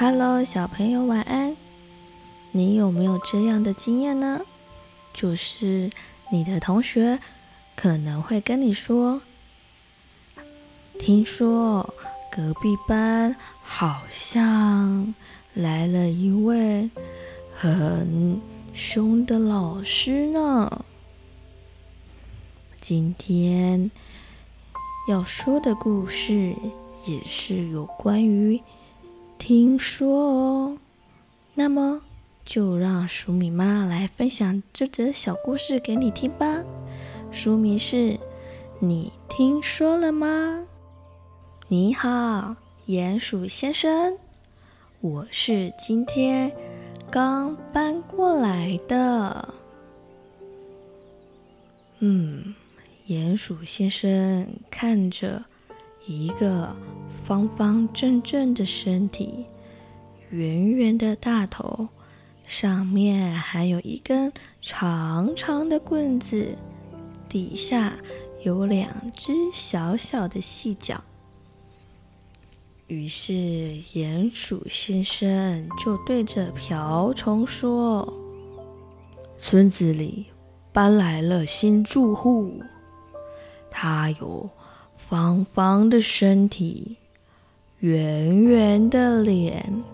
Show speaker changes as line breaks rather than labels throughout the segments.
Hello，小朋友，晚安。你有没有这样的经验呢？就是你的同学可能会跟你说：“听说隔壁班好像来了一位很凶的老师呢。”今天要说的故事也是有关于。听说哦，那么就让黍米妈来分享这则小故事给你听吧。书名是：你听说了吗？你好，鼹鼠先生，我是今天刚搬过来的。嗯，鼹鼠先生看着一个。方方正正的身体，圆圆的大头，上面还有一根长长的棍子，底下有两只小小的细脚。于是，鼹鼠先生就对着瓢虫说：“村子里搬来了新住户，他有方方的身体。”圆圆的脸，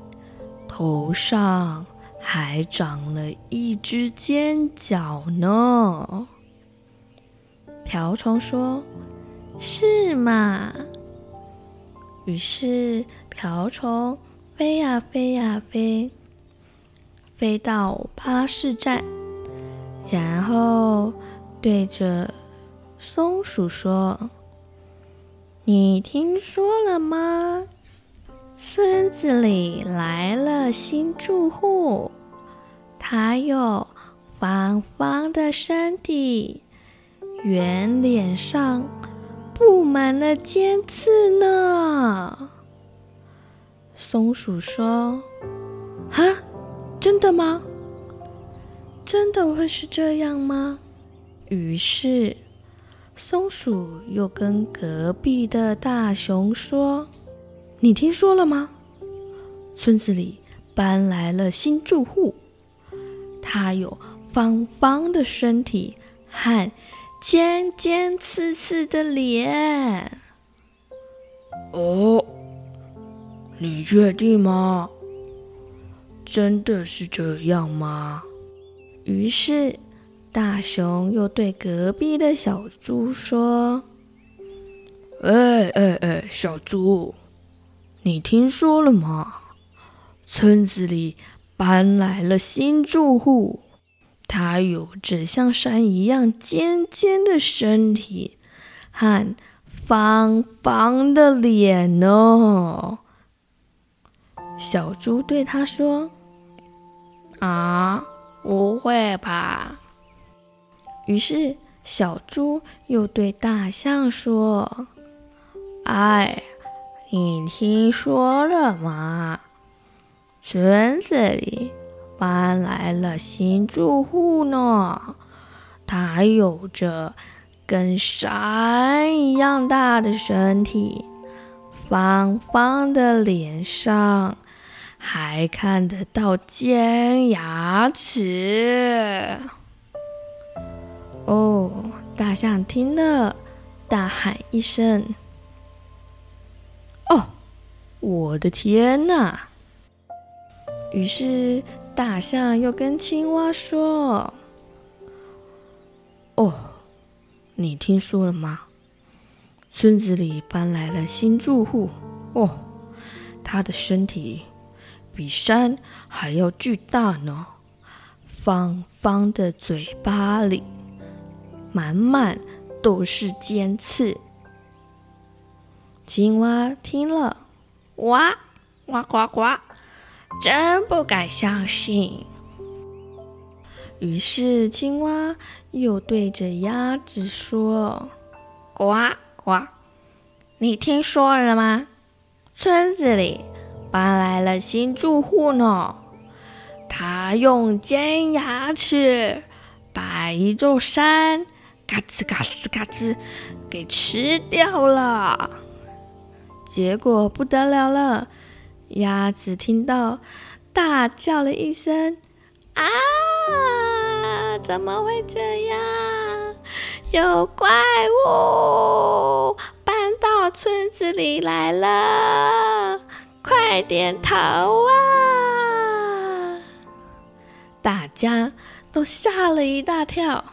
头上还长了一只尖角呢。瓢虫说：“是吗？”于是瓢虫飞呀飞呀飞，飞到巴士站，然后对着松鼠说：“你听说了吗？”村子里来了新住户，他有方方的身体，圆脸上布满了尖刺呢。松鼠说：“哈，真的吗？真的会是这样吗？”于是，松鼠又跟隔壁的大熊说。你听说了吗？村子里搬来了新住户，他有方方的身体和尖尖刺刺的脸。
哦，你确定吗？真的是这样吗？
于是大熊又对隔壁的小猪说：“
哎哎哎，小猪。”你听说了吗？村子里搬来了新住户，他有着像山一样尖尖的身体和方方的脸呢。小猪对他说：“啊，不会吧？”于是小猪又对大象说：“哎。”你听说了吗？村子里搬来了新住户呢，他有着跟山一样大的身体，方方的脸上还看得到尖牙齿。哦，大象听了，大喊一声。我的天哪！于是大象又跟青蛙说：“哦，你听说了吗？村子里搬来了新住户。哦，他的身体比山还要巨大呢，方方的嘴巴里满满都是尖刺。”青蛙听了，哇，呱呱呱，真不敢相信。于是青蛙又对着鸭子说：“呱呱，你听说了吗？村子里搬来了新住户呢，他用尖牙齿把一座山嘎吱嘎吱嘎吱给吃掉了。”结果不得了了，
鸭子听到，大叫了一声：“啊！怎么会这样？有怪物搬到村子里来了！快点逃啊！”大家都吓了一大跳。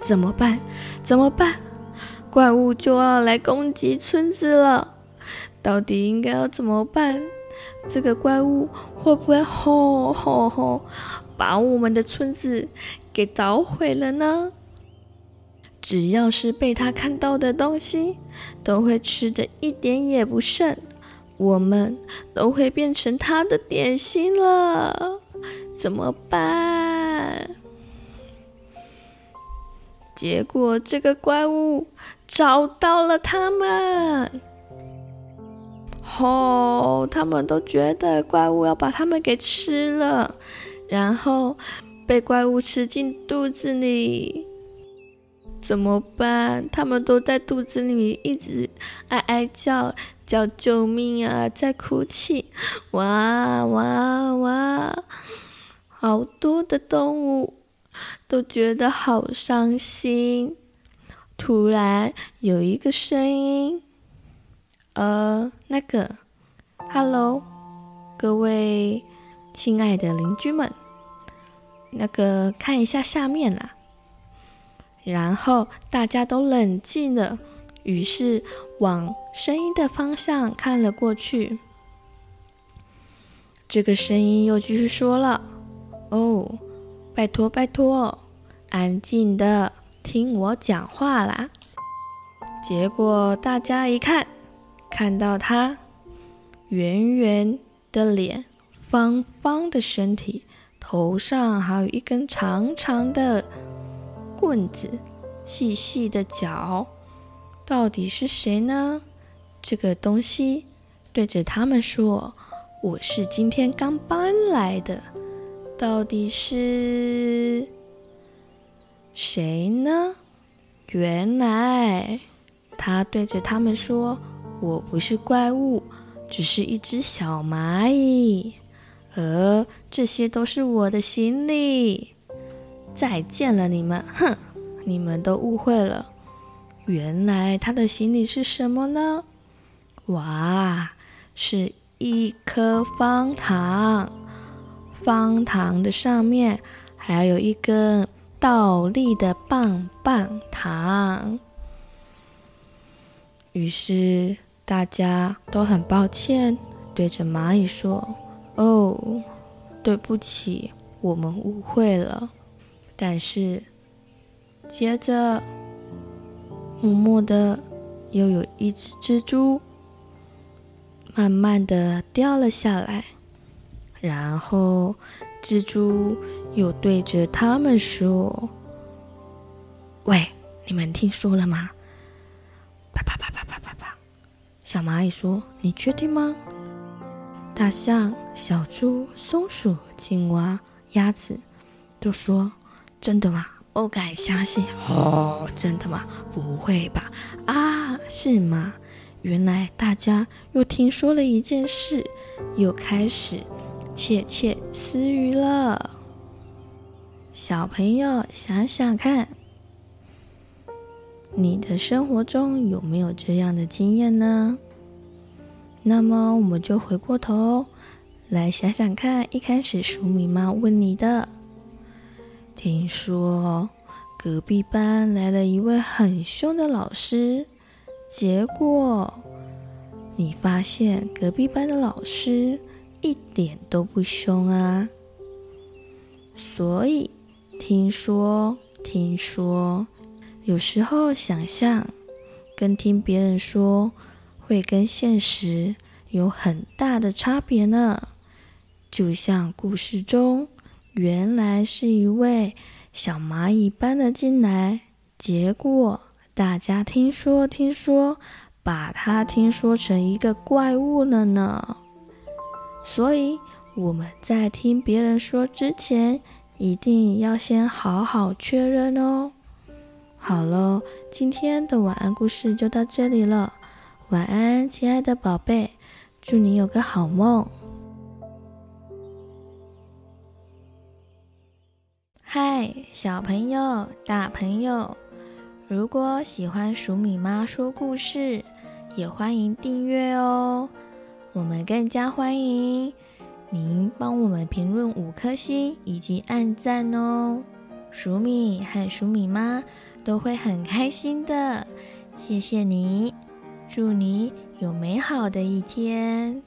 怎么办？怎么办？怪物就要来攻击村子了，到底应该要怎么办？这个怪物会不会吼吼吼，把我们的村子给捣毁了呢？只要是被他看到的东西，都会吃的一点也不剩，我们都会变成他的点心了，怎么办？结果，这个怪物找到了他们。哦，他们都觉得怪物要把他们给吃了，然后被怪物吃进肚子里。怎么办？他们都在肚子里一直哀哀叫，叫救命啊，在哭泣。哇哇哇！好多的动物。都觉得好伤心。突然有一个声音，呃，那个，Hello，各位亲爱的邻居们，那个看一下下面啦。然后大家都冷静了，于是往声音的方向看了过去。这个声音又继续说了：“哦。”拜托，拜托，安静的听我讲话啦！结果大家一看，看到他圆圆的脸、方方的身体，头上还有一根长长的棍子、细细的脚，到底是谁呢？这个东西对着他们说：“我是今天刚搬来的。”到底是谁呢？原来他对着他们说：“我不是怪物，只是一只小蚂蚁，而这些都是我的行李。”再见了，你们！哼，你们都误会了。原来他的行李是什么呢？哇，是一颗方糖。方糖的上面还有一根倒立的棒棒糖，于是大家都很抱歉，对着蚂蚁说：“哦，对不起，我们误会了。”但是接着，默默的又有一只蜘蛛慢慢的掉了下来。然后，蜘蛛又对着他们说：“喂，你们听说了吗？”啪啪啪啪啪啪啪。小蚂蚁说：“你确定吗？”大象、小猪、松鼠、青蛙、鸭子都说：“真的吗？不敢相信。”哦，真的吗？不会吧？啊，是吗？原来大家又听说了一件事，又开始。窃窃私语了，小朋友想想看，你的生活中有没有这样的经验呢？那么我们就回过头来想想看，一开始黍米妈问你的，听说隔壁班来了一位很凶的老师，结果你发现隔壁班的老师。一点都不凶啊！所以听说，听说，有时候想象跟听别人说，会跟现实有很大的差别呢。就像故事中，原来是一位小蚂蚁搬了进来，结果大家听说听说，把它听说成一个怪物了呢。所以我们在听别人说之前，一定要先好好确认哦。好喽，今天的晚安故事就到这里了。晚安，亲爱的宝贝，祝你有个好梦。嗨，小朋友、大朋友，如果喜欢黍米妈说故事，也欢迎订阅哦。我们更加欢迎您帮我们评论五颗星以及按赞哦。鼠米和鼠米妈都会很开心的。谢谢你，祝你有美好的一天。